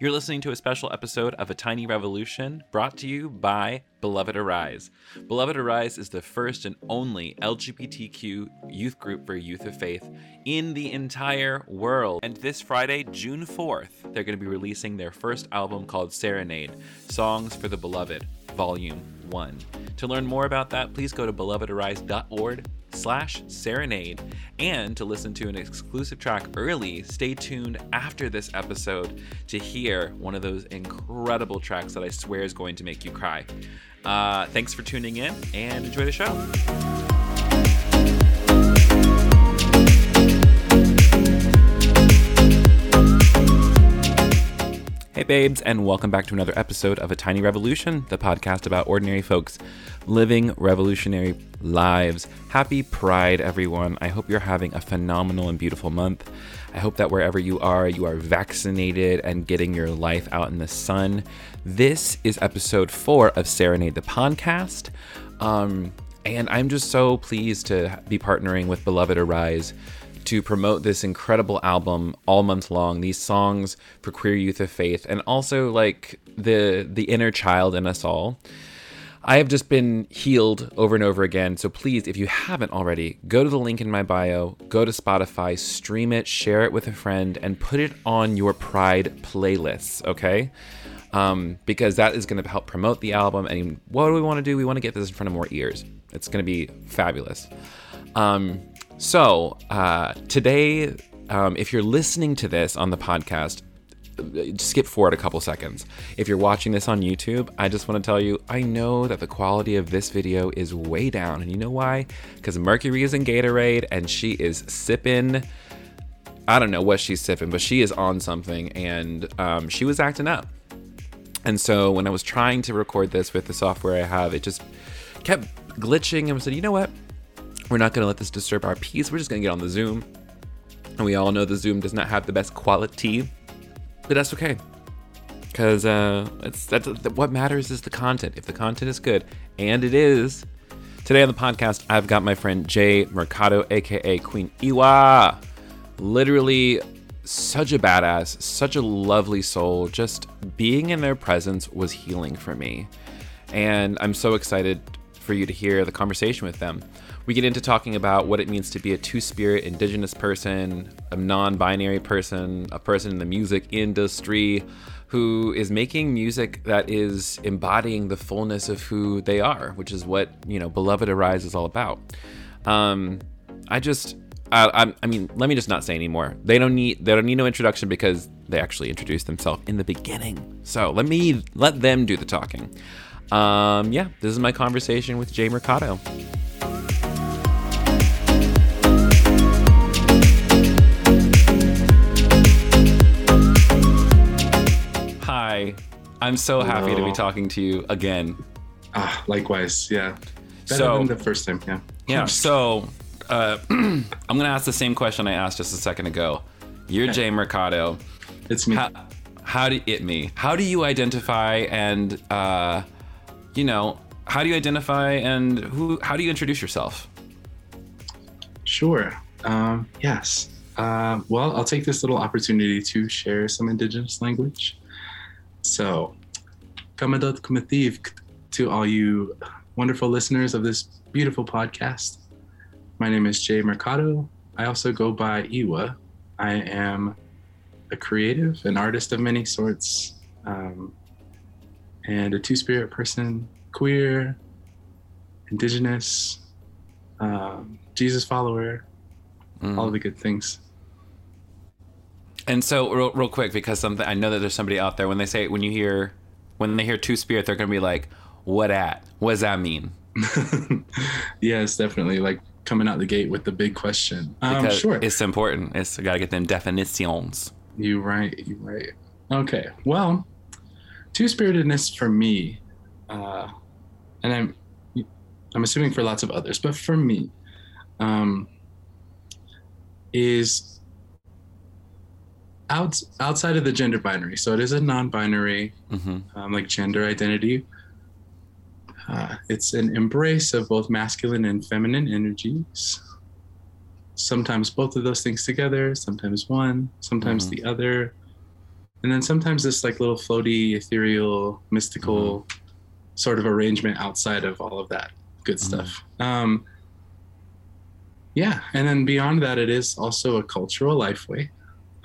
You're listening to a special episode of A Tiny Revolution brought to you by Beloved Arise. Beloved Arise is the first and only LGBTQ youth group for youth of faith in the entire world. And this Friday, June 4th, they're going to be releasing their first album called Serenade Songs for the Beloved, Volume 1. To learn more about that, please go to belovedarise.org slash serenade. And to listen to an exclusive track early stay tuned after this episode to hear one of those incredible tracks that i swear is going to make you cry. Uh, thanks for tuning in and enjoy the show Hey, babes, and welcome back to another episode of A Tiny Revolution, the podcast about ordinary folks living revolutionary lives. Happy Pride, everyone. I hope you're having a phenomenal and beautiful month. I hope that wherever you are, you are vaccinated and getting your life out in the sun. This is episode four of Serenade the Podcast. Um, and I'm just so pleased to be partnering with Beloved Arise to promote this incredible album all month long. These songs for queer youth of faith, and also like the the inner child in us all. I have just been healed over and over again. So please, if you haven't already, go to the link in my bio, go to Spotify, stream it, share it with a friend, and put it on your Pride playlists. Okay. Um, because that is going to help promote the album. And what do we want to do? We want to get this in front of more ears. It's going to be fabulous. Um, so, uh, today, um, if you're listening to this on the podcast, skip forward a couple seconds. If you're watching this on YouTube, I just want to tell you I know that the quality of this video is way down. And you know why? Because Mercury is in Gatorade and she is sipping. I don't know what she's sipping, but she is on something and um, she was acting up. And so when I was trying to record this with the software I have, it just kept glitching and I said, you know what? We're not going to let this disturb our peace. We're just going to get on the Zoom. And we all know the Zoom does not have the best quality, but that's okay. Because uh, it's that's what matters is the content. If the content is good, and it is, today on the podcast, I've got my friend Jay Mercado, aka Queen iiwaa. Literally, such a badass, such a lovely soul. Just being in their presence was healing for me. And I'm so excited for you to hear the conversation with them. We get into talking about what it means to be a two spirit indigenous person, a non binary person, a person in the music industry who is making music that is embodying the fullness of who they are, which is what, you know, Beloved Arise is all about. Um, I just, I, I, mean, let me just not say anymore. They don't need, they don't need no introduction because they actually introduced themselves in the beginning. So let me let them do the talking. Um, yeah, this is my conversation with Jay Mercado. I'm so Hello. happy to be talking to you again. Ah, likewise, yeah. Better so, than the first time, yeah. Yeah, so uh, I'm gonna ask the same question I asked just a second ago. You're okay. Jay Mercado. It's me. How, how do it me? How do you identify and uh, you know how do you identify and who? How do you introduce yourself? Sure. Um, yes. Uh, well, I'll take this little opportunity to share some Indigenous language. So, Kamadot Kumativ to all you wonderful listeners of this beautiful podcast. My name is Jay Mercado. I also go by iiwaa. I am a creative, an artist of many sorts, um, and a two spirit person, queer, indigenous, um, Jesus follower, mm. all the good things. And so, real, real quick, because something I know that there's somebody out there when they say when you hear when they hear two spirit, they're gonna be like, "What at? What does that mean?" yes, definitely. Like coming out the gate with the big question. Um, sure, it's important. It's gotta get them definitions. You right. You right. Okay. Well, two spiritedness for me, uh, and I'm I'm assuming for lots of others, but for me, um, is out, outside of the gender binary. So it is a non-binary, mm-hmm. um, like gender identity. Uh, it's an embrace of both masculine and feminine energies. Sometimes both of those things together, sometimes one, sometimes mm-hmm. the other. and then sometimes this like little floaty, ethereal, mystical Mm-hmm. sort of arrangement outside of all of that good Mhm. stuff. Um, yeah, and then beyond that, it is also a cultural life way.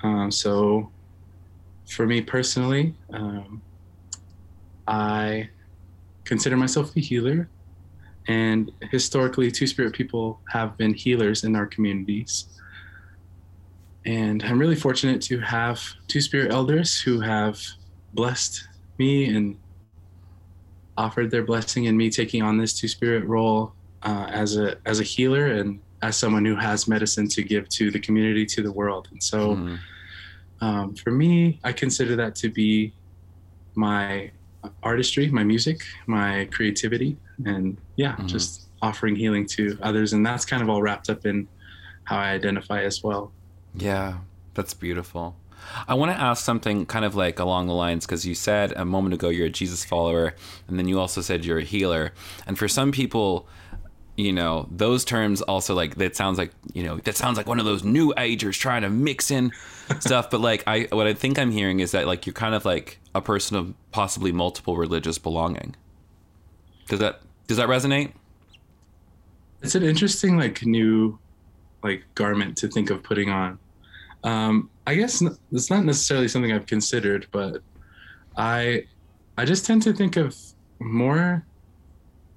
Um, so, for me personally, um, I consider myself a healer, and historically, Two Spirit people have been healers in our communities. And I'm really fortunate to have Two Spirit elders who have blessed me and offered their blessing in me taking on this Two Spirit role uh, as a as a healer and as someone who has medicine to give to the community, to the world. And so, Mhm. um, for me, I consider that to be my artistry, my music, my creativity, and yeah, Mhm. just offering healing to others. And that's kind of all wrapped up in how I identify as well. Yeah, that's beautiful. I want to ask something kind of like along the lines because you said a moment ago you're a Jesus follower, and then you also said you're a healer. And for some people, you know, those terms also like that sounds like you know that sounds like one of those new agers trying to mix in stuff. But like I, what I think I'm hearing is that like you're kind of like a person of possibly multiple religious belonging. Does that does that resonate? It's an interesting, like, new, like, garment to think of putting on. Um, I guess it's not necessarily something I've considered, but I, I just tend to think of more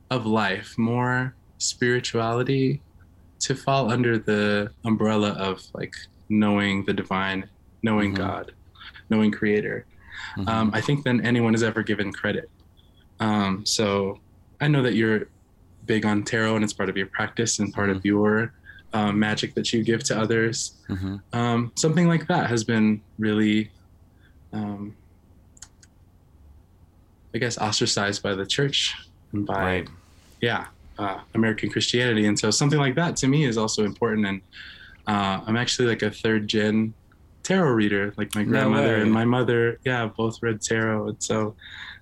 of life, more spirituality, to fall under the umbrella of like knowing the divine, knowing Mhm. God, knowing Creator. Mhm. um, I think than anyone has ever given credit. Um, so I know that you're big on tarot and it's part of your practice and part of your um, magic that you give to others. Mhm. Um, something like that has been really, um, I guess, ostracized by the church and by, Right. yeah, uh, American Christianity. And so something like that to me is also important. And uh, I'm actually like a third gen tarot reader. Like my grandmother way. and my mother, yeah, both read tarot. And so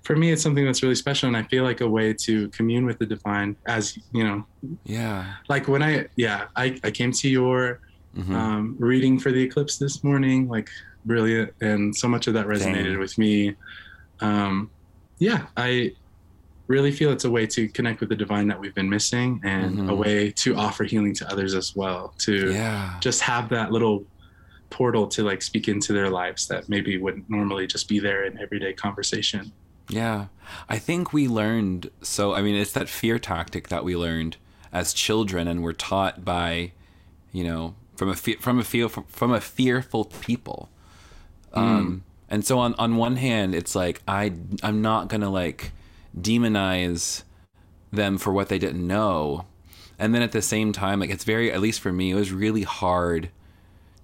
for me, it's something that's really special. And I feel like a way to commune with the divine as, you know, Yeah. like when I, yeah, I, I came to your Mhm. um, reading for the eclipse this morning, like brilliant. And so much of that resonated Same. with me. Um, yeah, I really feel it's a way to connect with the divine that we've been missing and a Mhm. way to offer healing to others as well. To yeah. just have that little portal to like speak into their lives that maybe wouldn't normally just be there in everyday conversation. Yeah. I think we learned so I mean it's that fear tactic that we learned as children and we're taught by you know from a fe- from a feel from a fearful people. Um and so on on one hand it's like I I'm not going to like demonize them for what they didn't know. And then at the same time like it's very at least for me it was really hard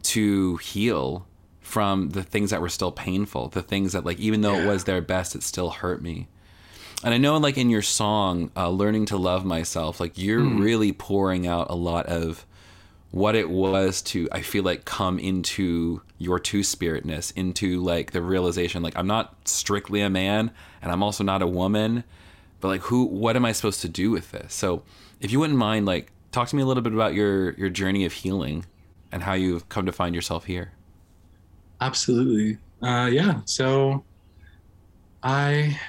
to heal from the things that were still painful, the things that like even though it was their best, it still hurt me. And I know like in your song, uh, "Learning to Love Myself," like you're really pouring out a lot of what it was to I feel like come into your two spiritness, into like the realization like I'm not strictly a man and I'm also not a woman, but like who what am I supposed to do with this? So if you wouldn't mind like talk to me a little bit about your your journey of healing and how you've come to find yourself here. Absolutely. Uh, yeah. So I,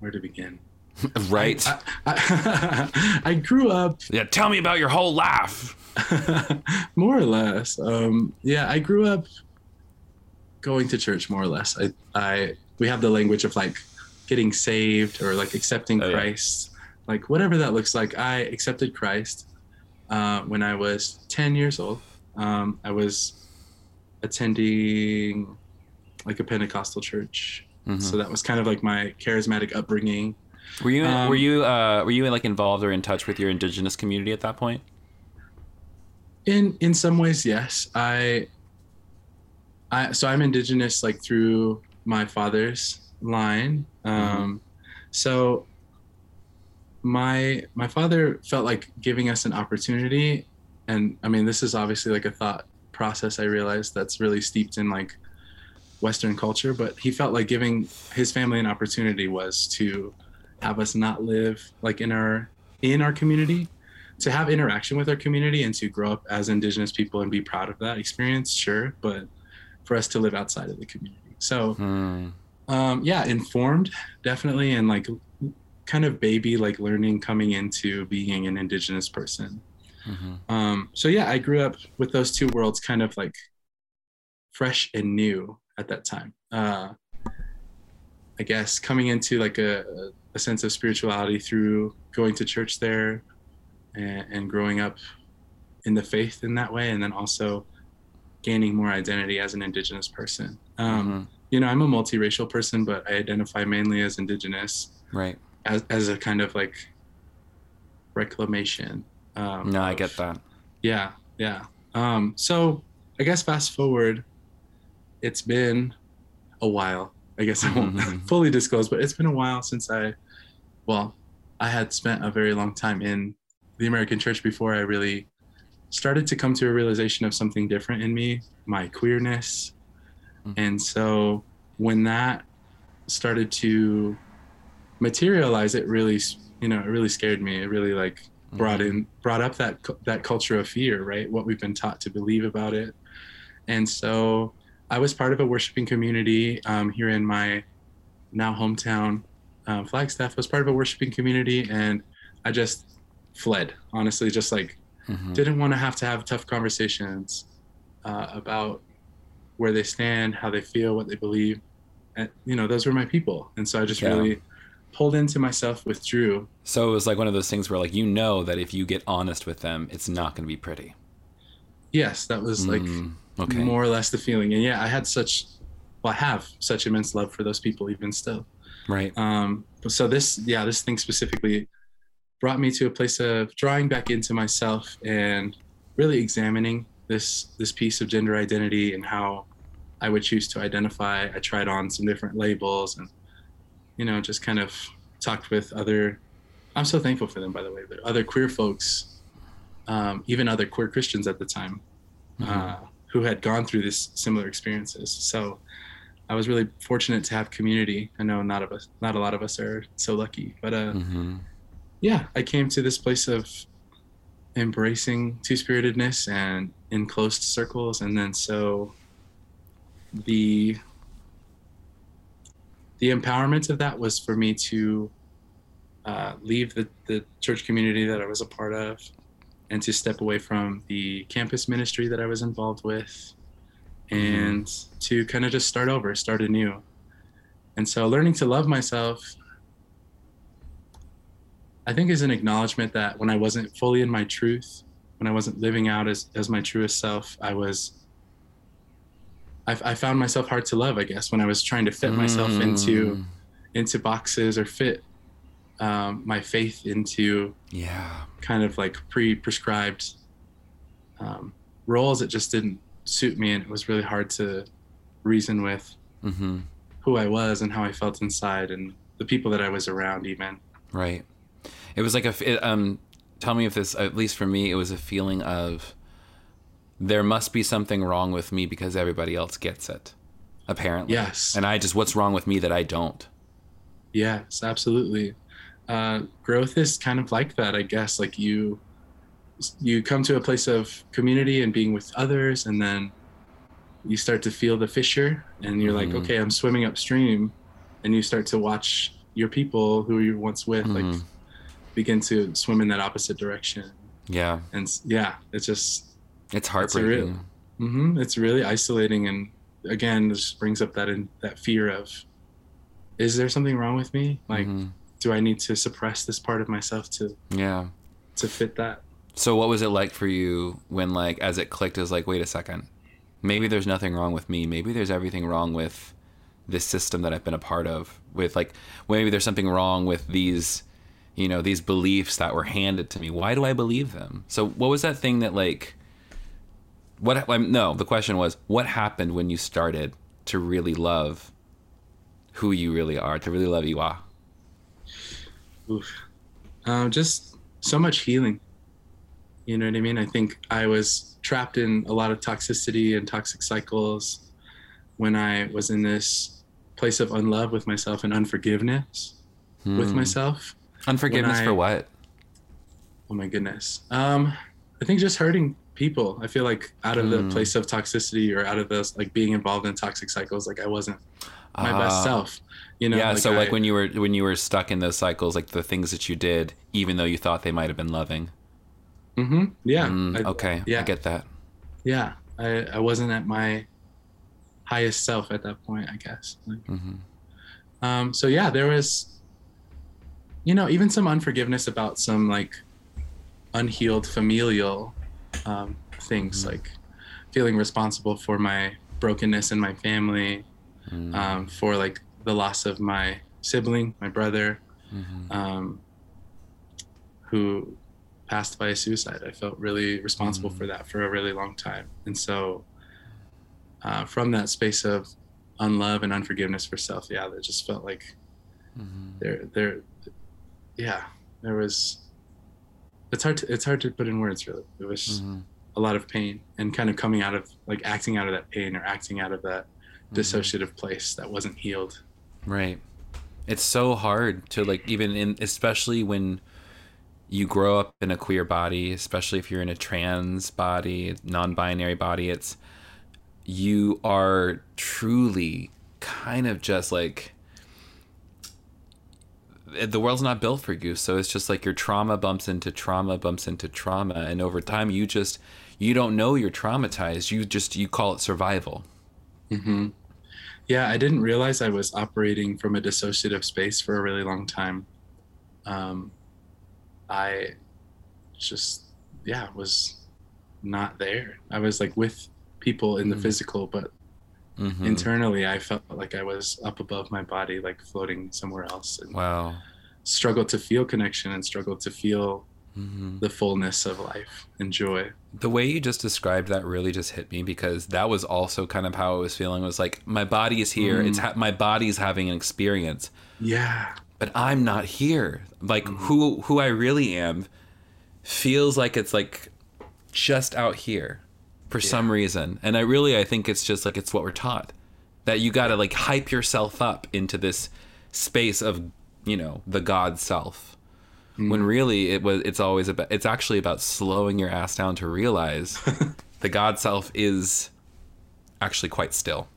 where to begin? right? I, I, I grew up yeah, tell me about your whole life. more or less. Um, yeah, I grew up going to church more or less. I, I, we have the language of like getting saved or like accepting Oh, yeah. Christ, like whatever that looks like. I accepted Christ uh, when I was 10 years old. Um, I was attending like a Pentecostal church. Mhm. So that was kind of like my charismatic upbringing. Were you Um, were you uh, were you like involved or in touch with your indigenous community at that point? In in some ways, yes. I I so I'm indigenous like through my father's line. Um so my my father felt like giving us an opportunity and I mean this is obviously like a thought process I realized that's really steeped in like western culture but he felt like giving his family an opportunity was to have us not live like in our in our community to have interaction with our community and to grow up as indigenous people and be proud of that experience sure but for us to live outside of the community So, Hmm. um, yeah, informed definitely, and like kind of baby like learning coming into being an indigenous person. Mhm. Um, so yeah, I grew up with those two worlds kind of like fresh and new at that time. Uh, I guess coming into like a, a sense of spirituality through going to church there and, and growing up in the faith in that way, and then also gaining more identity as an indigenous person. Um, Mhm. You know, I'm a multiracial person, but I identify mainly as indigenous Right. as, as a kind of like reclamation. Um, No, I of- get that. yeah, yeah. Um, so I guess fast forward, it's been a while. I guess I won't Mhm. fully disclose, but it's been a while since I, well, I had spent a very long time in the American church before I really started to come to a realization of something different in me, my queerness. Mhm. And so when that started to materialize, it really, you know, it really scared me. It really like brought Mhm. in brought up that that culture of fear right what we've been taught to believe about it and so i was part of a worshiping community um, here in my now hometown um, flagstaff was part of a worshiping community and i just fled honestly just like Mhm. didn't want to have to have tough conversations uh, about where they stand how they feel what they believe and you know those were my people and so i just Yeah. really pulled into myself withdrew So it was like one of those things where like you know that if you get honest with them, it's not going to be pretty. yes that was like Mm, okay. more or less the feeling. And yeah, I had such, well, I have such immense love for those people even still. right. Um, so this, yeah, this thing specifically brought me to a place of drawing back into myself and really examining this this piece of gender identity and how I would choose to identify. I tried on some different labels and, you know, just kind of talked with other. I'm so thankful for them, by the way, but other queer folks, um, even other queer Christians at the time, Mhm. uh, who had gone through this similar experiences. So I was really fortunate to have community. I know not of us, not a lot of us are so lucky, but uh, Mhm. Yeah, I came to this place of embracing two spiritedness and in closed circles, and then so the the empowerment of that was for me to uh, leave the, the church community that I was a part of and to step away from the campus ministry that I was involved with and to kind of just start over, start anew. And so learning to love myself, I think is an acknowledgement that when I wasn't fully in my truth, when I wasn't living out as, as my truest self, I was, I, I found myself hard to love, I guess, when I was trying to fit myself into, Mm, into boxes or fit um, my faith into Yeah. kind of like pre-prescribed um, roles that just didn't suit me and it was really hard to reason with hmm who i was and how i felt inside and the people that i was around even Right. It was like a. It, um, tell me if this. At least for me, it was a feeling of. There must be something wrong with me because everybody else gets it. Apparently. yes And I just, what's wrong with me that I don't? yes absolutely uh, growth is kind of like that i guess like you you come to a place of community and being with others and then you start to feel the fissure and you're like Mhm. okay i'm swimming upstream and you start to watch your people who you were once with like Mhm. Begin to swim in that opposite direction Yeah. and yeah it's just It's heartbreaking. real- hmm it's really isolating and again this brings up that in that fear of is there something wrong with me like Mhm. do i need to suppress this part of myself to Yeah. to fit that So what was it like for you when like as it clicked it was like wait a second. Maybe there's nothing wrong with me. Maybe there's everything wrong with this system that I've been a part of with like maybe there's something wrong with these you know these beliefs that were handed to me. Why do I believe them? So what was that thing that like what um, no, the question was what happened when you started to really love who you really are, to really love iiwaa? Oof. Um, just so much healing you know what i mean i think i was trapped in a lot of toxicity and toxic cycles when i was in this place of unlove with myself and unforgiveness with Hmm. myself Unforgiveness I- for what? oh my goodness um i think just hurting people. I feel like out of Mm. the place of toxicity or out of this like being involved in toxic cycles, like I wasn't my best Ah. self. You know, yeah, so like when you were when you were stuck in those cycles, like the things that you did, even though you thought they might have been loving. Mm-hmm. yeah, Mm, I- okay, I get that. yeah, I, I wasn't at my highest self at that point, I guess. Like, hmm Um, so yeah, there was, you know, even some unforgiveness about some like unhealed familial um, things, Mhm. like feeling responsible for my brokenness in my family, Mm, um, for like the loss of my sibling, my brother, mhm. um, who passed by suicide. I felt really responsible Mm. for that for a really long time, and so uh, from that space of unlove and unforgiveness for self, yeah, that just felt like Mhm. there there yeah there was it's hard to it's hard to put in words really it was Mhm. a lot of pain and kind of coming out of like acting out of that pain or acting out of that Mm-hmm. dissociative place that wasn't healed Right. It's so hard to like even in especially when you grow up in a queer body, especially if you're in a trans body, non-binary body, it's you are truly kind of just like the world's not built for you. So it's just like your trauma bumps into trauma bumps into trauma. And over time you just you don't know you're traumatized. You just you call it survival. Mm-hmm. yeah i didn't realize i was operating from a dissociative space for a really long time. Um i just yeah was not there. I was like with people in the Mm. physical but Mhm. internally i felt like i was up above my body like floating somewhere else and wow struggled to feel connection and struggled to feel hmm the fullness of life and joy The way you just described that really just hit me because that was also kind of how I was feeling. Was like my body is here. It's ha- my body's having an experience, yeah but I'm not here. Like Mhm. who who I really am feels like it's like just out here for Yeah. some reason. And I really I think it's just like it's what we're taught that you got to like hype yourself up into this space of, you know, the god self. When Mm. really it was it's always about it's actually about slowing your ass down to realize the god self is actually quite still.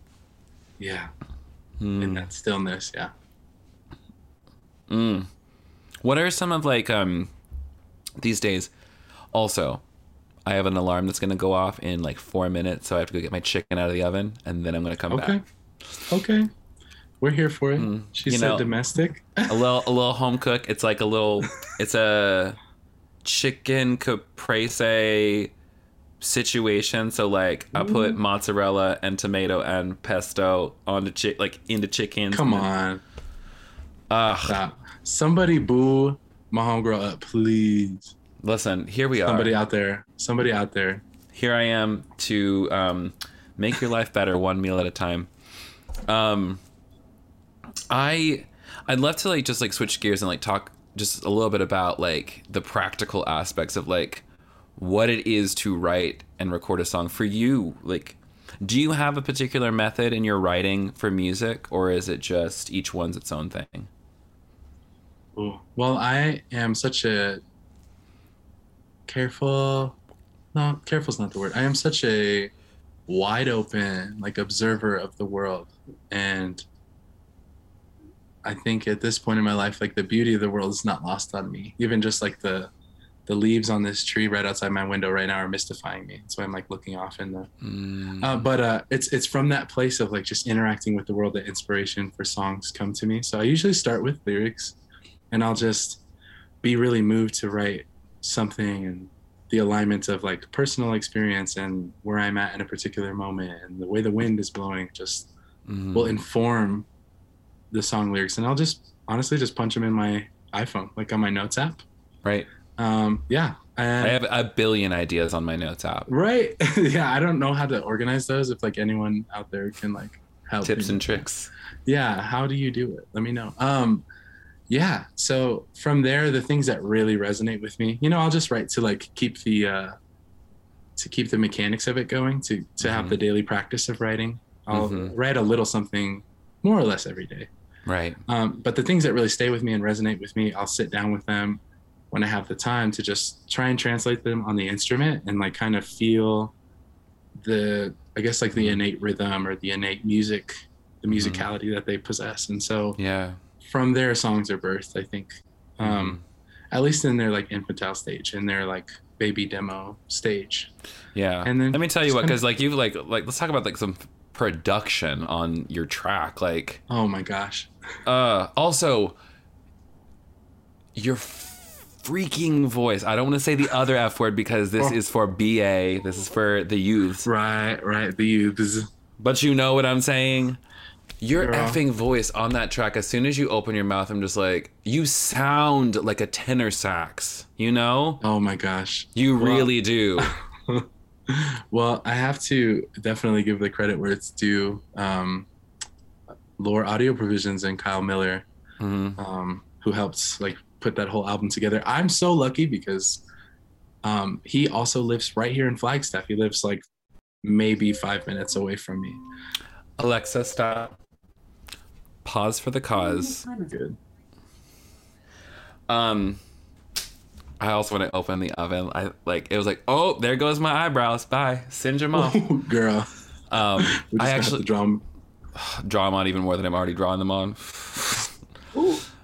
yeah Hmm. in that stillness yeah Mm. What are some of like um these days? Also, I have an alarm that's gonna go off in like four minutes, so I have to go get my chicken out of the oven, and then I'm gonna come okay back. okay Okay. we're here for it Mm, she you said know- domestic A little, a little home cook. It's like a little. It's a chicken caprese situation. So like, I put mozzarella and tomato and pesto on the chick, like into chicken. come on Ugh. stop somebody boo my homegirl up please Listen, here we are. somebody out there somebody out there here I am to um, make your life better one meal at a time. Um, I I'd love to like just like switch gears and like talk just a little bit about like the practical aspects of like what it is to write and record a song for you. Like, do you have a particular method in your writing for music, or is it just each one's its own thing? Well, I am such a careful. No, careful's not the word. I am such a wide open, like observer of the world, and I think at this point in my life, like the beauty of the world is not lost on me. Even just like the the leaves on this tree right outside my window right now are mystifying me. So I'm like looking off in the Mm, uh, but uh, it's it's from that place of like just interacting with the world that inspiration for songs come to me. So I usually start with lyrics, and I'll just be really moved to write something and the alignment of like personal experience and where I'm at in a particular moment and the way the wind is blowing just mm. will inform the song lyrics. And I'll just honestly just punch them in my iPhone, like on my notes app. right. Um, yeah, and I have a billion ideas on my notes app. right. yeah, I don't know how to organize those. If like anyone out there can like help Tips me. and tricks. yeah how do you do it let me know um yeah so from there the things that really resonate with me you know i'll just write to like keep the uh to keep the mechanics of it going to to have Mhm. the daily practice of writing i'll Mhm. write a little something more or less every day Right. um, but the things that really stay with me and resonate with me i'll sit down with them when I have the time to just try and translate them on the instrument and like kind of feel the I guess like the innate rhythm or the innate music, the musicality that they possess. And so Yeah. From there songs are birthed, I think. Um at least in their like infantile stage, in their like baby demo stage. Yeah. And then let me tell you what, because like you've like like let's talk about like some production on your track. Like, Oh my gosh. uh, also your freaking voice. I don't want to say the other f word because this Oh. is for BA. This is for the youths. Right, right. The youths. But you know what I'm saying? Your Girl. effing voice on that track, as soon as you open your mouth, I'm just like, you sound like a tenor sax, you know? Oh my gosh. You Well- really do. Well, I have to definitely give the credit where it's due. Um, Lore Audio Provisions and Kyle Miller, Mhm. um, who helped like put that whole album together. I'm so lucky because um, he also lives right here in Flagstaff. He lives like maybe five minutes away from me. Alexa, stop. Pause for the cause. Good. Um, I also want to open the oven. I like it was like, oh, there goes my eyebrows. Bye, singe them off. Girl, Um, I actually the drum. draw them on even more than I'm already drawing them on.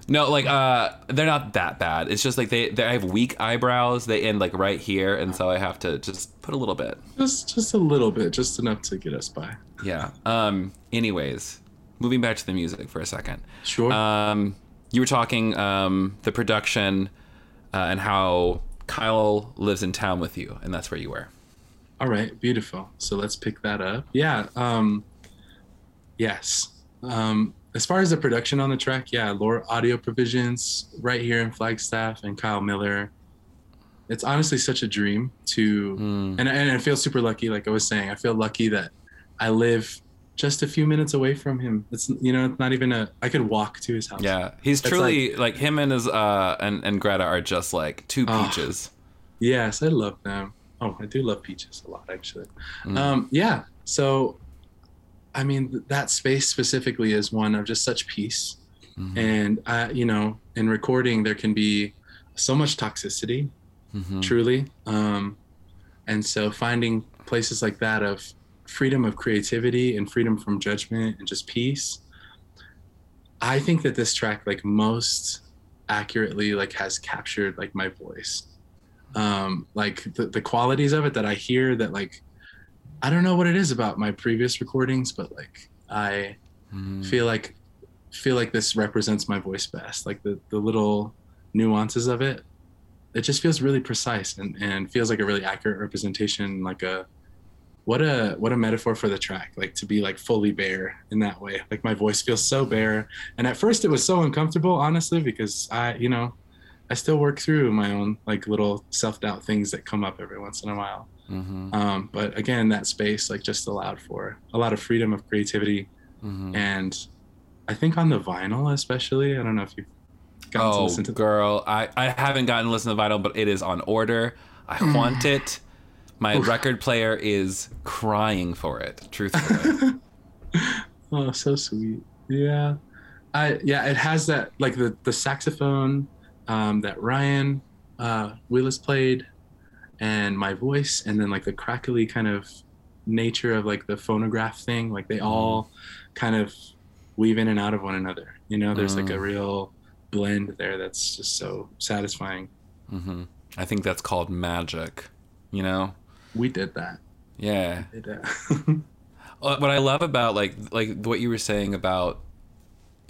No, like uh, they're not that bad. It's just like they, they I have weak eyebrows. They end like right here, and so I have to just put a little bit. Just, just a little bit, just enough to get us by. Yeah. Um. Anyways, moving back to the music for a second. Sure. Um, you were talking um the production, uh, and how Kyle lives in town with you, and that's where you were. All right, beautiful. So let's pick that up. Yeah. Um, yes. Um, as far as the production on the track, yeah, Lore Audio Provisions right here in Flagstaff and Kyle Miller. It's honestly such a dream to, Mm. and, and I feel super lucky. Like I was saying, I feel lucky that I live just a few minutes away from him. It's you know, it's not even a. I could walk to his house. Yeah, he's That's truly like, him and his uh and and Greta are just like two peaches. Yes, I love them. Oh, I do love peaches a lot, actually. Mm. Um, yeah. So, I mean, that space specifically is one of just such peace. Mhm. And, I, you know, in recording, there can be so much toxicity, Mhm. truly. Um, and so, finding places like that of freedom of creativity and freedom from judgment and just peace. I think that this track, like, most accurately, like, has captured like my voice um like the, the qualities of it that i hear that like i don't know what it is about my previous recordings but like i Mhm. feel like feel like this represents my voice best like the the little nuances of it it just feels really precise and and feels like a really accurate representation like a what a what a metaphor for the track like to be like fully bare in that way like my voice feels so bare and at first it was so uncomfortable honestly because i you know i still work through my own like little self-doubt things that come up every once in a while Mhm. um, but again that space like just allowed for a lot of freedom of creativity Mhm. and i think on the vinyl especially i don't know if you've gotten to Oh, listen to girl, I, I haven't gotten to listen to vinyl, but it is on order. I Mm. want it. My record player is crying for it. Truthfully, oh so sweet yeah i yeah it has that like the the saxophone um, that ryan uh, willis played and my voice and then like the crackly kind of nature of like the phonograph thing like they all kind of weave in and out of one another you know there's like a Mm. real blend there that's just so satisfying hmm I think that's called magic. You know? We did that Yeah. Did that. Uh, What I love about like like what you were saying about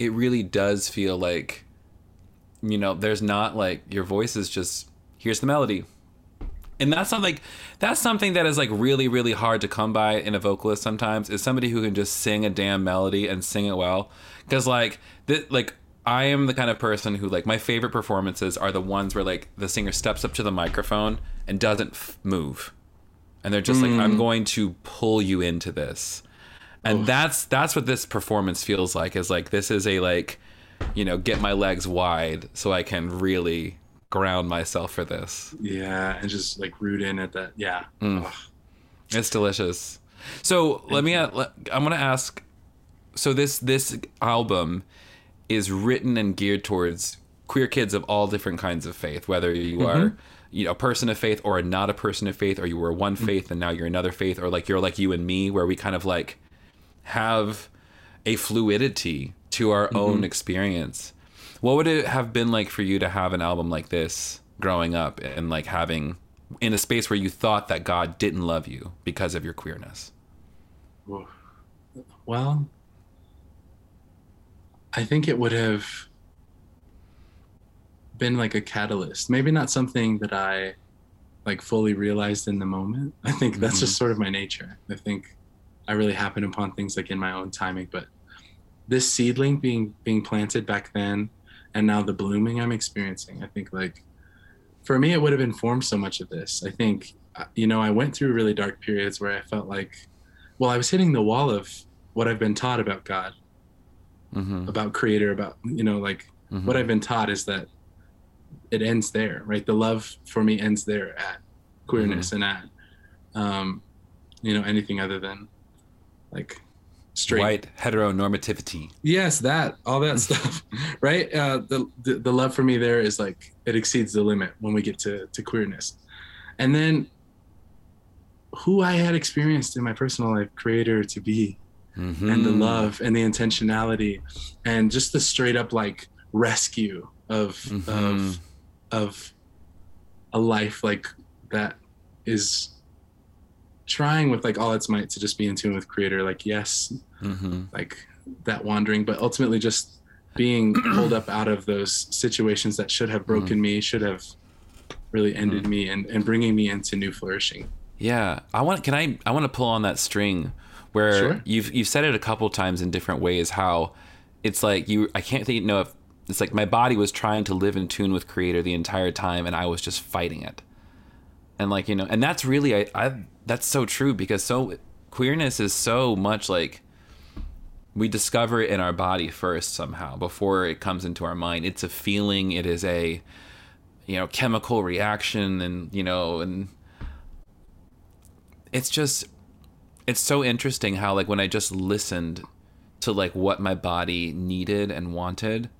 it really does feel like you know there's not like your voice is just here's the melody and that's not like that's something that is like really really hard to come by in a vocalist sometimes is somebody who can just sing a damn melody and sing it well because like th- like i am the kind of person who like my favorite performances are the ones where like the singer steps up to the microphone and doesn't f- move and they're just like i'm going to pull you into this and that's that's what this performance feels like is like this is a like you know get my legs wide so i can really ground myself for this yeah, and just like root in at that. Yeah. Mm. It's delicious so let me let, i'm gonna ask so this this album is written and geared towards queer kids of all different kinds of faith, whether you Mm-hmm. are you know a person of faith or not a person of faith, or you were one Mm-hmm. faith and now you're another faith, or like you're like you and me, where we kind of like have a fluidity to our Mm-hmm. own experience. What would it have been like for you to have an album like this growing up and like having in a space where you thought that God didn't love you because of your queerness? Well, I think it would have been like a catalyst. Maybe not something that I like fully realized in the moment. I think that's just sort of my nature. I think I really happen upon things like in my own timing, but this seedling being being planted back then and now the blooming I'm experiencing, I think like for me it would have informed so much of this. I think uh, you know, I went through really dark periods where I felt like well, I was hitting the wall of what I've been taught about God, Mm-hmm. about creator, about you know, like Mhm. what I've been taught is that it ends there, right? The love for me ends there at queerness and at um, you know, anything other than like straight White heteronormativity. yes that all that stuff right uh the, the the love for me there is like it exceeds the limit when we get to to queerness and then who i had experienced in my personal life creator to be Mm-hmm. and the love and the intentionality and just the straight up like rescue of Mhm. of of a life like that is trying with like all its might to just be in tune with creator like yes Mm-hmm. like that wandering, but ultimately just being pulled up out of those situations that should have broken me, should have really ended me, and, and bringing me into new flourishing. Yeah, I want. Can I? I want to pull on that string where Sure. you've you've said it a couple times in different ways. How it's like you. I can't think. know if it's like my body was trying to live in tune with Creator the entire time, and I was just fighting it. And like you know, and that's really I. I that's so true because so queerness is so much like we discover it in our body first somehow before it comes into our mind. It's a feeling. It is a you know chemical reaction, and you know and it's just it's so interesting how like when i just listened to like what my body needed and wanted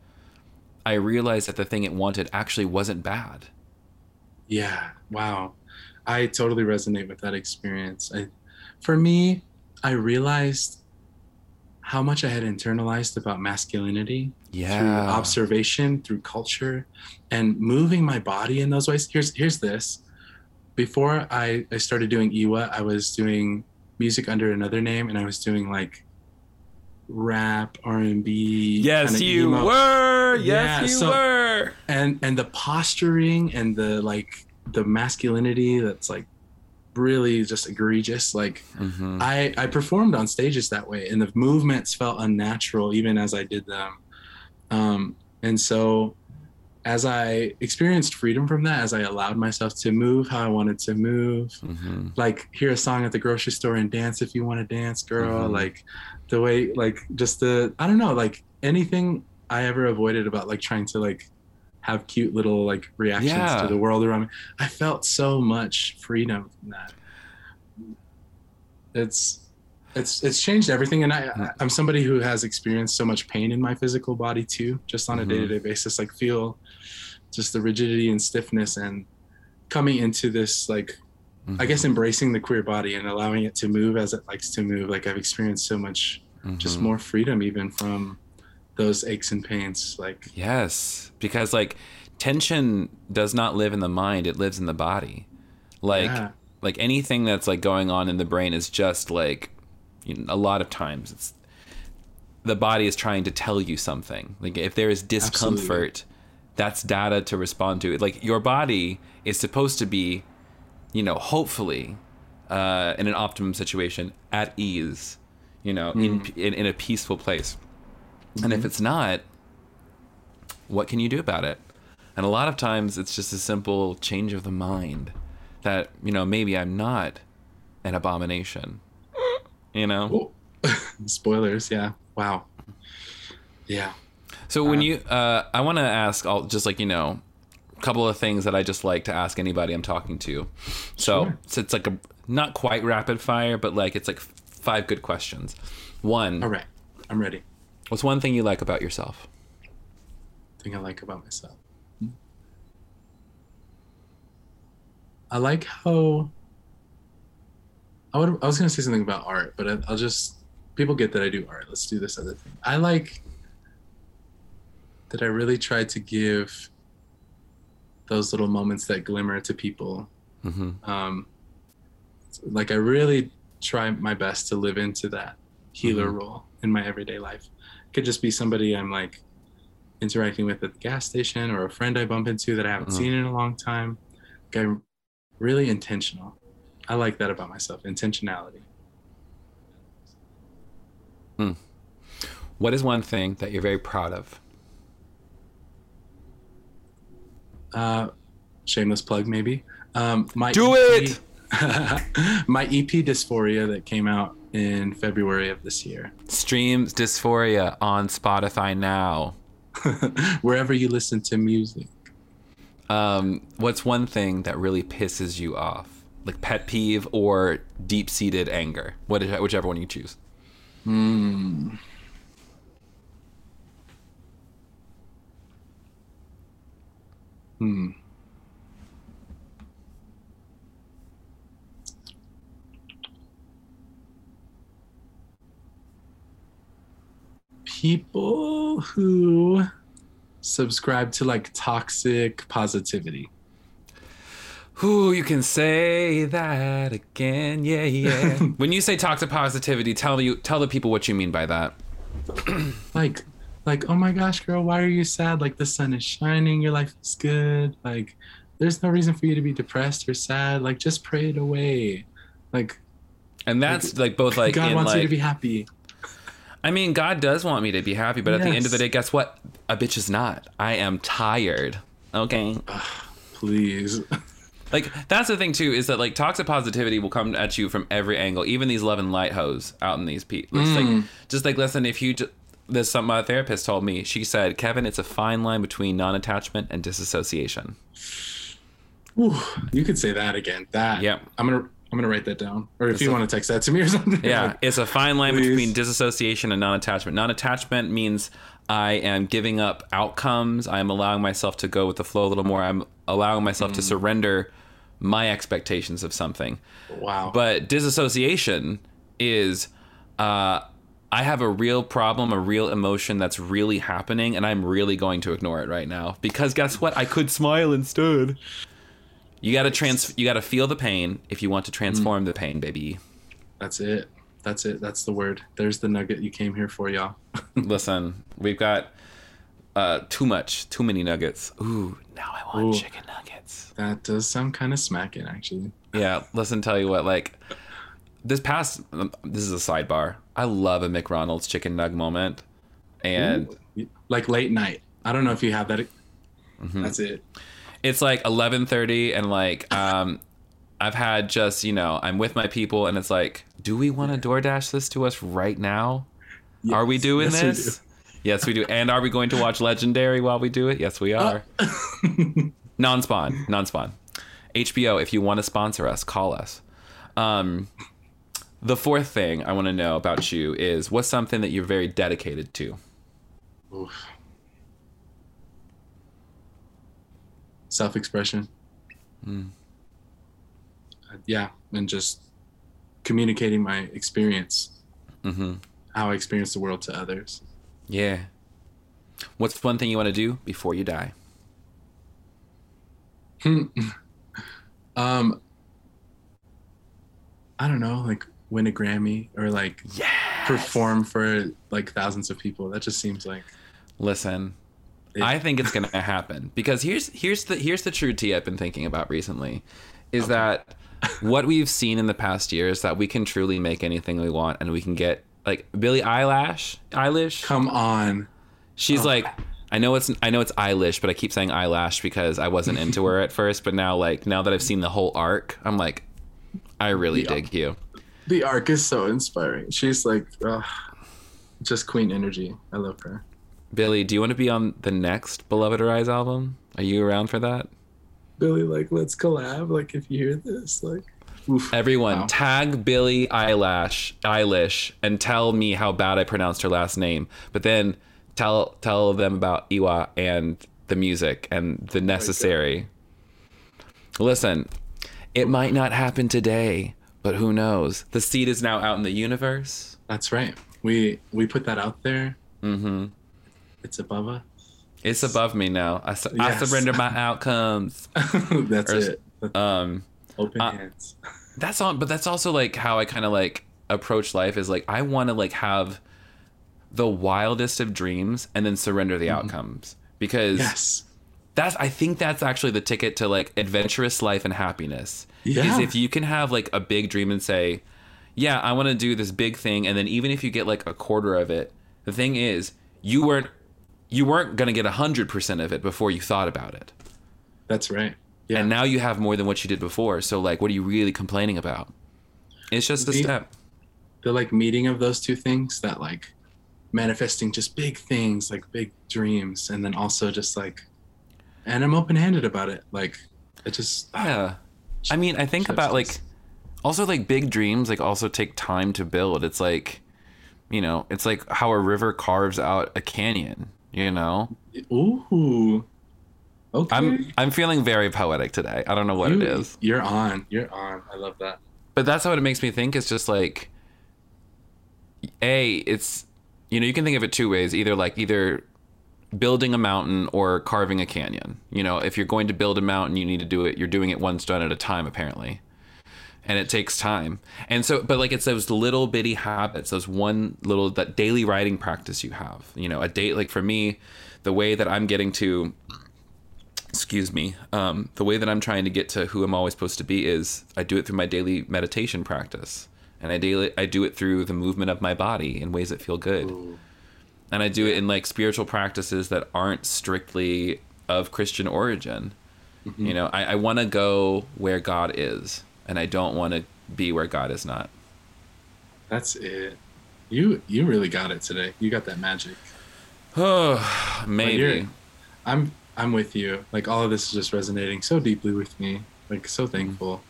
i realized that the thing it wanted actually wasn't bad Yeah, wow. I totally resonate with that experience. I, for me, I realized how much I had internalized about masculinity yeah. through observation, through culture, and moving my body in those ways. Here's here's this. Before I, I started doing iiwaa, I was doing music under another name, and I was doing like rap, R and B. yes you were yes Yeah, you so- were and and the posturing and the like the masculinity that's like really just egregious. Like Mhm. I I performed on stages that way, and the movements felt unnatural even as I did them. Um, and so, as I experienced freedom from that, as I allowed myself to move how I wanted to move, Mhm. like hear a song at the grocery store and dance if you want to dance, girl. Mhm. Like the way, like just the I don't know, like anything I ever avoided about like trying to like have cute little like reactions Yeah. to the world around me. I felt so much freedom from that. It's it's it's changed everything and I Mm. I'm somebody who has experienced so much pain in my physical body too, just on a Mhm. day-to-day basis. Like feel just the rigidity and stiffness and coming into this like I guess embracing the queer body and allowing it to move as it likes to move. Like I've experienced so much just Mhm. more freedom even from those aches and pains. Like Yes, because like tension does not live in the mind; it lives in the body. Like Yeah. like anything that's like going on in the brain is just like you know, a lot of times it's the body is trying to tell you something. Like if there is discomfort, that's data to respond to. Like your body is supposed to be, you know, hopefully uh, in an optimum situation at ease, you know, in, in in a peaceful place. And if it's not, what can you do about it? And a lot of times it's just a simple change of the mind that, you know, maybe I'm not an abomination. You know? spoilers, yeah. Wow. Yeah. So when you uh I want to ask all just like, you know, a couple of things that I just like to ask anybody I'm talking to. So, Sure. so it's like a not quite rapid fire, but like it's like five good questions. One, All right. I'm ready. What's one thing you like about yourself? thing I like about myself. I like how I would I was gonna say something about art, but I, I'll just people get that I do art. Let's do this other thing. I like that I really try to give those little moments that glimmer to people. hmm Um, like I really try my best to live into that healer Mhm. role in my everyday life. Could just be somebody I'm like interacting with at the gas station or a friend I bump into that I haven't Mhm. seen in a long time. Like I'm really intentional. I like that about myself, intentionality. What is one thing that you're very proud of? Uh, shameless plug, maybe. Um, my Do it! my EP Dysphoria that came out in February of this year. Streams Dysphoria on Spotify now. Wherever you listen to music. Um, what's one thing that really pisses you off? Like pet peeve or deep seated anger? What is, whichever one you choose. Hmm. Hmm. People who subscribe to like toxic positivity. Who you can say that again. Yeah, yeah. when you say toxic positivity, tell you tell the people what you mean by that. like like oh my gosh girl why are you sad like the sun is shining your life is good like there's no reason for you to be depressed or sad like just pray it away like And that's like both like god wants you to be happy I mean, God does want me to be happy, but at the end of the day, guess what? A bitch is not. I am tired. Okay. please Like that's the thing too is that like toxic positivity will come at you from every angle. Even these love and light hoes out in these people. Mm. like just like listen, if you. Ju- this something my therapist told me. She said, "Kevin, it's a fine line between non-attachment and disassociation." Whew, you could say that again that yeah i'm gonna i'm gonna write that down or if It's you a- want to text that to me or something Yeah, Like, it's a fine line Please. between disassociation and non-attachment. Non-attachment means I am giving up outcomes. I am allowing myself to go with the flow a little more. I'm allowing myself Mm. to surrender my expectations of something. wow But disassociation is uh, I have a real problem, a real emotion that's really happening, and I'm really going to ignore it right now because guess what? I could smile instead. You gotta trans. You gotta feel the pain if you want to transform the pain, baby. that's it that's it that's the word there's the nugget you came here for y'all Listen, we've got uh, too much, too many nuggets. Ooh, now I want Ooh. chicken nuggets. that does sound kind of smacking actually Yeah, listen, tell you what, like this past, um, this is a sidebar. I love a McDonald's chicken nug moment, and Ooh. like late night i don't know if you have that Mhm. that's it it's like 11:30, and like um, I've had just you know I'm with my people, and it's like, do we want to DoorDash this to us right now? Are we Yes. doing Yes, we this? Yes, we do. And are we going to watch Legendary while we do it? Yes, we are. do. non-spawn non-spawn hbo if you want to sponsor us call us um the fourth thing i want to know about you is what's something that you're very dedicated to Oof. Self-expression. Mm. Uh, yeah, and just communicating my experience, mm-hmm how I experience the world to others. yeah what's one thing you want to do before you die um, I don't know, like win a Grammy or like yeah perform for like thousands of people. That just seems like listen It- i think it's gonna happen because here's here's the here's the true tea i've been thinking about recently is that what we've seen in the past year is that we can truly make anything we want and we can get like billie eyelash eilish come on. She's Oh. like, I know it's I know it's eyelash, but I keep saying eyelash because I wasn't into her at first. But now, like now that I've seen the whole arc, I'm like, I really Yeah. dig you. The arc is so inspiring. She's like, just queen energy. I love her. Billie, do you want to be on the next Beloved Arise album? Are you around for that? Billie, like, let's collab. Like, if you hear this, like, oof. Everyone, Wow. tag Billie Eyelash Eilish and tell me how bad I pronounced her last name. But then tell tell them about iiwaa and the music and the necessary. Listen, it might not happen today, but who knows? The seed is now out in the universe. That's right. We we put that out there. Mm-hmm. It's above us. It's above me now. I, su- I surrender my outcomes. That's Or it. Um, Open uh, hands. that's on, but that's also like how I kind of like approach life. Is like I want to like have the wildest of dreams and then surrender the outcomes because Yes. that's I think that's actually the ticket to like adventurous life and happiness. Yeah. Is if you can have like a big dream and say, "Yeah, I want to do this big thing," and then even if you get like a quarter of it, the thing is you weren't you weren't gonna get a hundred percent of it before you thought about it, That's right. Yeah. and now you have more than what you did before. So like, what are you really complaining about? It's just a See? step. the like meeting of those two things that like manifesting just big things like big dreams and then also just like and i'm open-handed about it like it just ah. Yeah. I mean, I think about like also like big dreams like also take time to build. It's like you know, it's like how a river carves out a canyon, you know? ooh okay I'm I'm feeling very poetic today. I don't know what You- it is. you're on you're on i love that But that's what it makes me think is just like A, it's you know, you can think of it two ways. Either like either building a mountain or carving a canyon. You know, if you're going to build a mountain, you need to do it you're doing it one stone at a time apparently. And it takes time. And so but like it's those little bitty habits, those one little that daily writing practice you have. You know, a date like for me, the way that I'm getting to excuse me um, the way that i'm trying to get to who i'm always supposed to be is i do it through my daily meditation practice and i daily i do it through the movement of my body in ways that feel good Ooh. and i do it in like spiritual practices that aren't strictly of christian origin you know i, I want to go where god is and i don't want to be where god is not. That's it. You you really got it today. You got that magic. Oh maybe. I'm i'm with you. Like all of this is just resonating so deeply with me. Like so mm-hmm. thankful.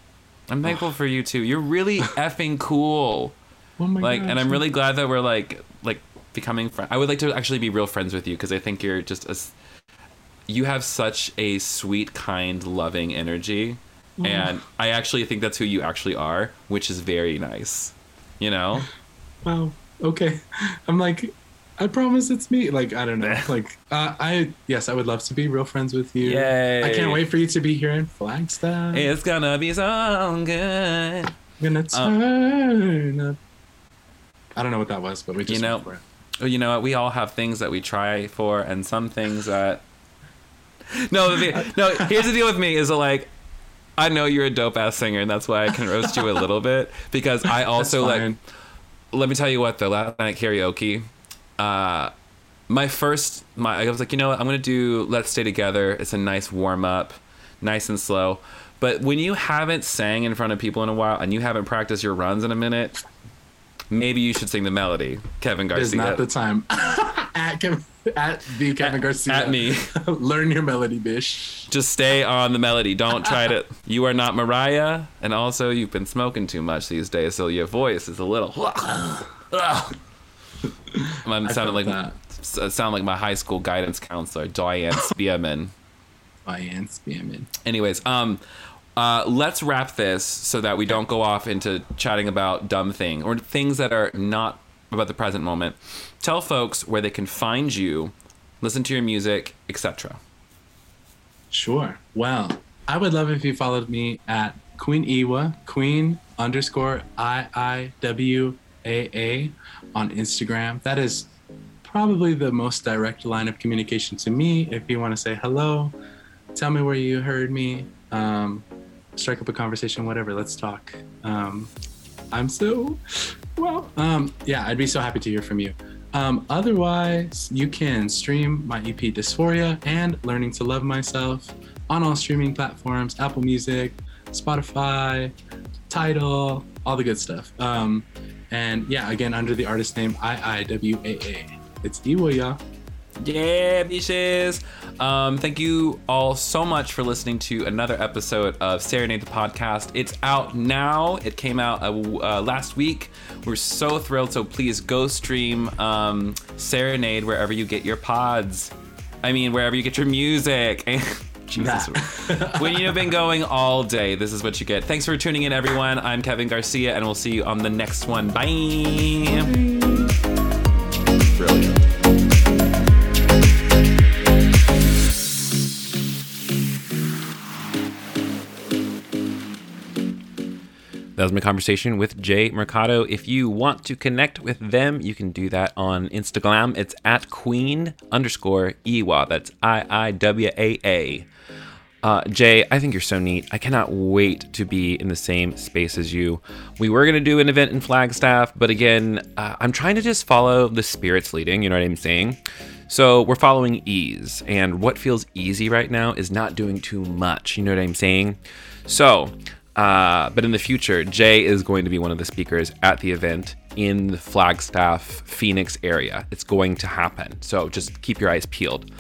I'm thankful for you too. You're really effing cool. Oh my like and i'm really glad that we're like like becoming friends i would like to actually be real friends with you because i think you're just a you have such a sweet kind loving energy and i actually think that's who you actually are which is very nice you know wow okay i'm like i promise it's me like i don't know like uh, i yes i would love to be real friends with you Yay. i can't wait for you to be here in flagstaff it's gonna be so good i'm gonna turn up i don't know what that was but we just You know- for it. You know what? We all have things that we try for, and some things that. No, no. Here's the deal with me: is that, like, I know you're a dope ass singer, and that's why I can roast you a little bit because I also like. Let me tell you what though. Last night karaoke, uh, my first, my I was like, you know what? I'm gonna do "Let's Stay Together." It's a nice warm up, nice and slow. But when you haven't sang in front of people in a while and you haven't practiced your runs in a minute, maybe you should sing the melody, Kevin Garcia. It is not the time at Kevin, at the Kevin At- Garcia. at me. Learn your melody, bish. Just stay on the melody. Don't try to. You are not Mariah, and also you've been smoking too much these days, so your voice is a little. I'm sounding like that. sound like my high school guidance counselor, Diane Spearman. Diane Spearman. Anyways, um, uh, let's wrap this so that we don't go off into chatting about dumb things or things that are not about the present moment. Tell folks where they can find you, listen to your music, etc. Sure. Well, I would love if you followed me at Queen iiwaa, Queen underscore I I W A A on Instagram. That is probably the most direct line of communication to me. If you want to say hello, tell me where you heard me, um, strike up a conversation, whatever. Let's talk. Um, I'm so well. Um, yeah, I'd be so happy to hear from you. Um, otherwise, you can stream my EP Dysphoria and Learning to Love Myself on all streaming platforms Apple Music, Spotify, Tidal, all the good stuff. Um, and yeah, again, under the artist name IIWAA. It's Iwaya. Yeah, bitches. Um, thank you all so much for listening to another episode of Serenade the podcast. It's out now. It came out uh, uh, last week. We're so thrilled. So please go stream um, Serenade wherever you get your pods. I mean, wherever you get your music. Jesus. when you've been going all day, this is what you get. Thanks for tuning in, everyone. I'm Kevin Garcia, and we'll see you on the next one. Bye. Brilliant. That was my conversation with Jay Mercado. If you want to connect with them, you can do that on Instagram. It's at queen underscore Iiwaa. That's I I W A A. Uh, Jay, I think you're so neat. I cannot wait to be in the same space as you. We were going to do an event in Flagstaff, but again, uh, I'm trying to just follow the spirits leading, you know what I'm saying? So we're following ease, and what feels easy right now is not doing too much, you know what I'm saying? So uh, but in the future, Jay is going to be one of the speakers at the event in the Flagstaff, Phoenix area. It's going to happen. So just keep your eyes peeled.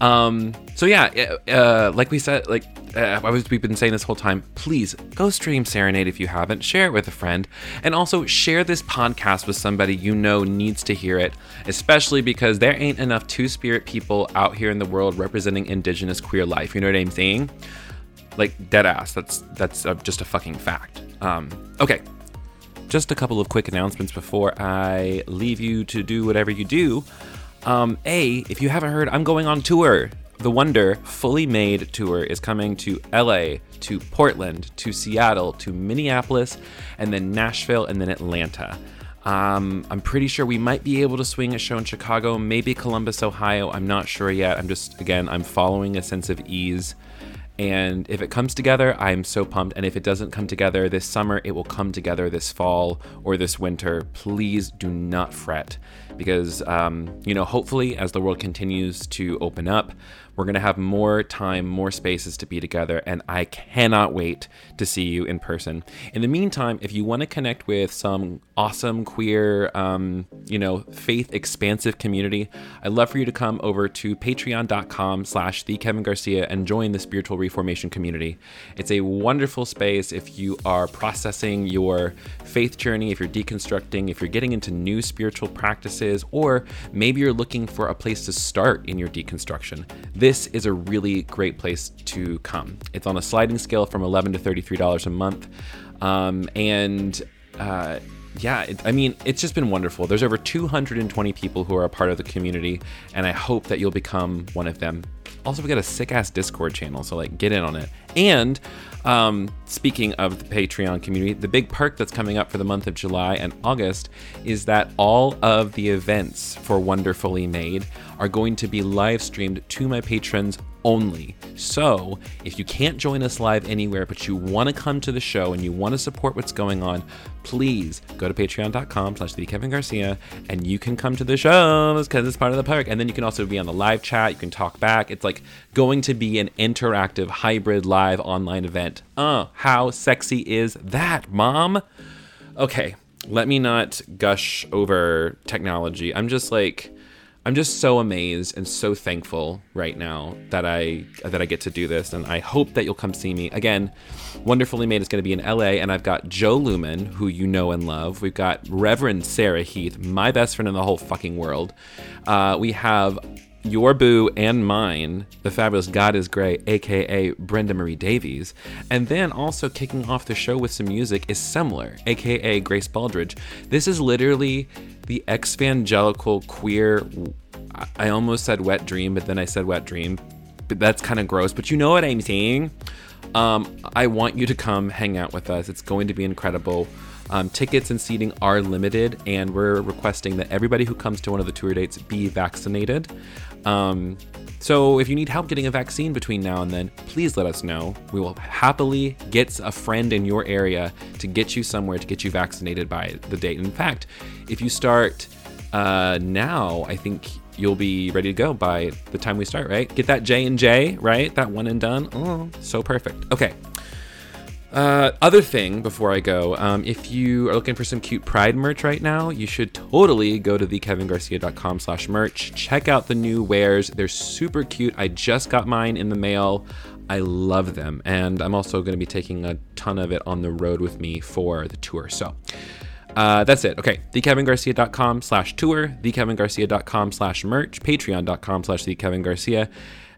Um, so yeah, uh, like we said, like uh, was, we've been saying this whole time, please go stream Serenade if you haven't. Share it with a friend, and also share this podcast with somebody you know needs to hear it. Especially because there ain't enough Two Spirit people out here in the world representing Indigenous queer life. You know what I'm saying? Like dead ass. That's that's a, just a fucking fact. Um, okay, just a couple of quick announcements before I leave you to do whatever you do. Um, a, if you haven't heard, I'm going on tour. The Wonderfully Made tour is coming to LA, to Portland, to Seattle, to Minneapolis, and then Nashville, and then Atlanta. Um, I'm pretty sure we might be able to swing a show in Chicago, maybe Columbus, Ohio. I'm not sure yet. I'm just, again, I'm following a sense of ease and if it comes together, I'm so pumped. And if it doesn't come together this summer, it will come together this fall or this winter. Please do not fret because, um, you know, hopefully as the world continues to open up, we're going to have more time, more spaces to be together, and I cannot wait to see you in person. In the meantime, if you want to connect with some awesome queer, um, you know, faith expansive community, I'd love for you to come over to patreon.com slash the Kevin Garcia and join the spiritual reformation community. It's a wonderful space if you are processing your faith journey, if you're deconstructing, if you're getting into new spiritual practices, or maybe you're looking for a place to start in your deconstruction this is a really great place to come. It's on a sliding scale from 11 to $33 a month. Um, and uh, yeah, it, I mean, it's just been wonderful. There's over 220 people who are a part of the community, and I hope that you'll become one of them. Also, we got a sick ass Discord channel, so like get in on it. And um, speaking of the Patreon community, the big perk that's coming up for the month of July and August is that all of the events for Wonderfully Made are going to be live streamed to my patrons only. So, if you can't join us live anywhere, but you want to come to the show and you want to support what's going on, please go to patreon.com slash the Kevin Garcia and you can come to the shows because it's part of the perk. And then you can also be on the live chat, you can talk back. It's like going to be an interactive hybrid live online event. Oh, how sexy is that, mom? Okay, let me not gush over technology. I'm just like I'm just so amazed and so thankful right now that I that I get to do this, and I hope that you'll come see me again. Wonderfully Made is going to be in LA, and I've got Jo Luehmann, who you know and love. We've got Reverend Sarah Heath, my best friend in the whole fucking world. Uh, we have your boo and mine, the fabulous God is Grey, aka Brenda Marie Davies. And then also kicking off the show with some music is Semler, aka Grace Baldridge. This is literally the evangelical queer. I almost said wet dream, but then I said wet dream. But that's kind of gross. But you know what I'm saying? Um, I want you to come hang out with us. It's going to be incredible. Um, tickets and seating are limited, and we're requesting that everybody who comes to one of the tour dates be vaccinated. Um, so if you need help getting a vaccine between now and then, please let us know. We will happily get a friend in your area to get you somewhere to get you vaccinated by the date. In fact, if you start uh, now, I think you'll be ready to go by the time we start. Right? Get that J and J, right? That one and done. Oh, so perfect. Okay. Uh, other thing before I go, um, if you are looking for some cute Pride merch right now, you should totally go to thekevingarcia.com slash merch. Check out the new wares. They're super cute. I just got mine in the mail. I love them. And I'm also going to be taking a ton of it on the road with me for the tour. So uh, that's it. Okay. TheKevinGarcia.com slash tour, TheKevinGarcia.com slash merch, Patreon.com slash TheKevinGarcia.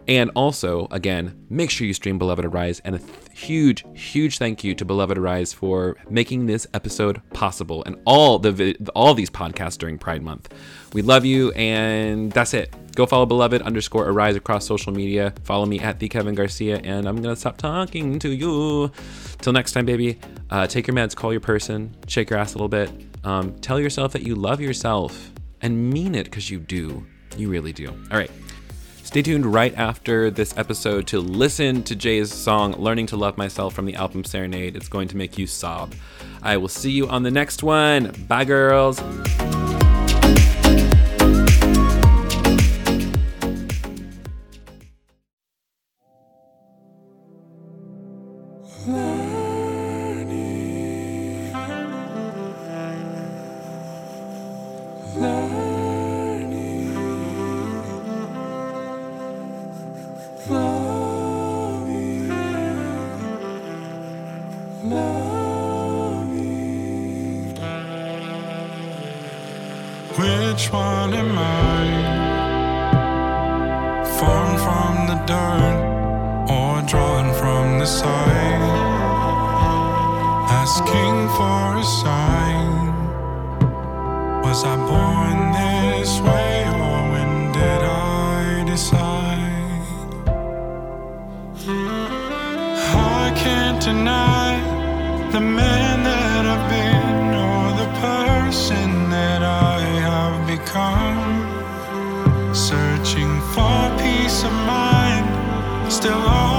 And also, again, make sure you stream Beloved Arise. And a th- huge, huge thank you to Beloved Arise for making this episode possible and all the vi- all these podcasts during Pride Month. We love you, and that's it. Go follow Beloved underscore Arise across social media. Follow me at the Kevin Garcia, and I'm gonna stop talking to you. Till next time, baby. Uh, take your meds, call your person, shake your ass a little bit. Um, tell yourself that you love yourself and mean it because you do. You really do. All right. Stay tuned right after this episode to listen to Jay's song Learning to Love Myself from the album Serenade. It's going to make you sob. I will see you on the next one. Bye, girls. Asking for a sign. Was I born this way or when did I decide? I can't deny the man that I've been or the person that I have become. Searching for peace of mind. Still,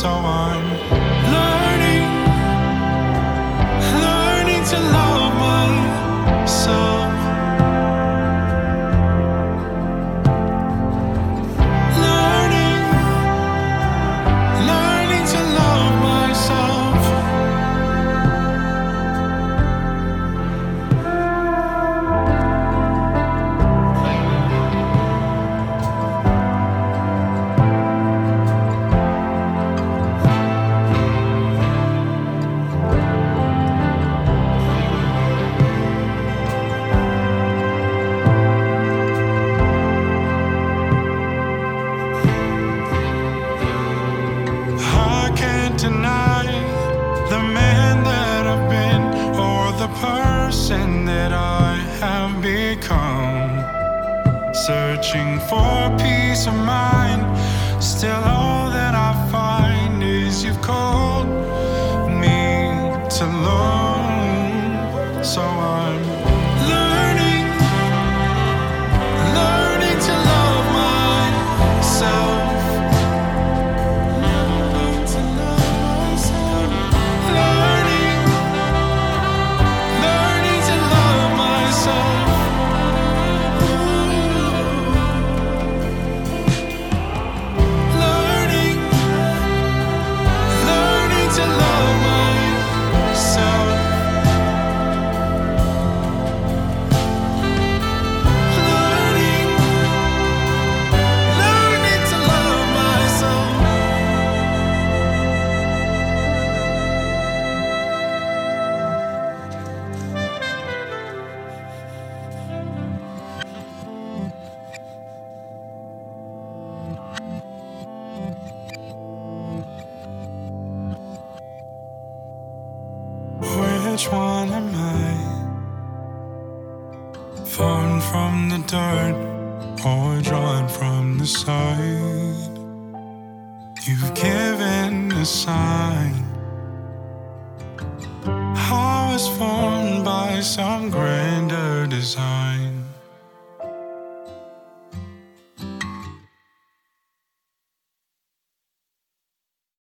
So I'm me